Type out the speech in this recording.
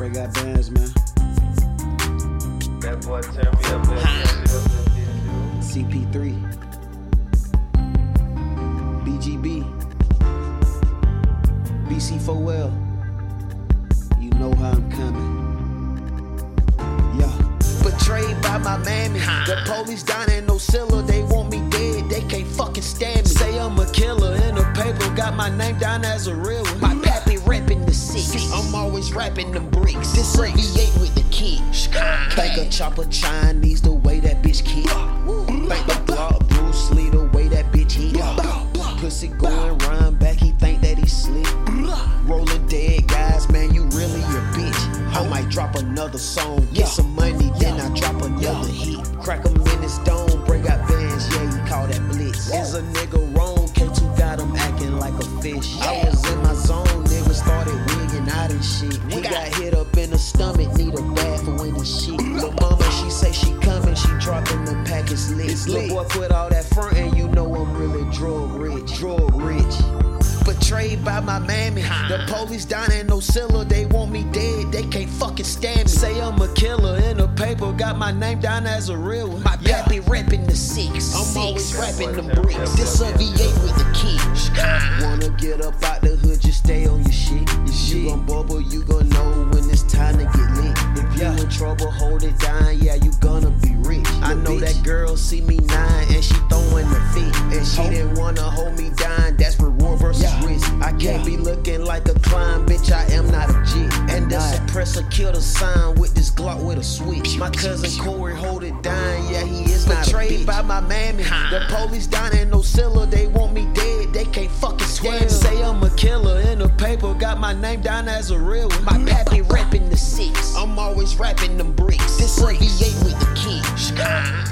Bray got bands, man. That boy turned me up. CP3. BGB. BC4L. You know how I'm coming. Yeah betrayed by my mammy. The police down in Ocilla, they want me dead, they can't fucking stand me. Say I'm a killer in the paper, got my name down as a real one. My reppin' the six. I'm always rapping them bricks. This a V8 with the kid. Think a chopper Chinese the way that bitch kick. Think the block Bruce Lee the way that bitch hit. Pussy going run back, he think that he slick. Rolling dead guys, man, you really a bitch. I might drop another song, get some money, then I drop another hit. Crack him in his dome, lit. Lil' boy put all that front and you know I'm really drug rich, drug rich. Betrayed by my mammy. The police down in Ocilla, they want me dead. They can't fucking stand me. Say I'm a killer in the paper, got my name down as a real one. My pappy rapping the six. I'm always rapping them bricks. This a V8 with the kid. Wanna get up out know that girl see me nine and she throwing the feet. And she oh. didn't wanna hold me down, that's reward versus risk. I can't be looking like a clown, bitch, I am not a G. And the suppressor killed a sign with this Glock with a switch. My cousin Corey hold it down, yeah, he is not Betrayed by my mammy. The police down in Ocilla, they want me dead, they can't fucking me. Say I'm a killer in the paper, got my name down as a real one. My pappy reppin' the six. I'm always rapping them bricks. This a V8 with the kid.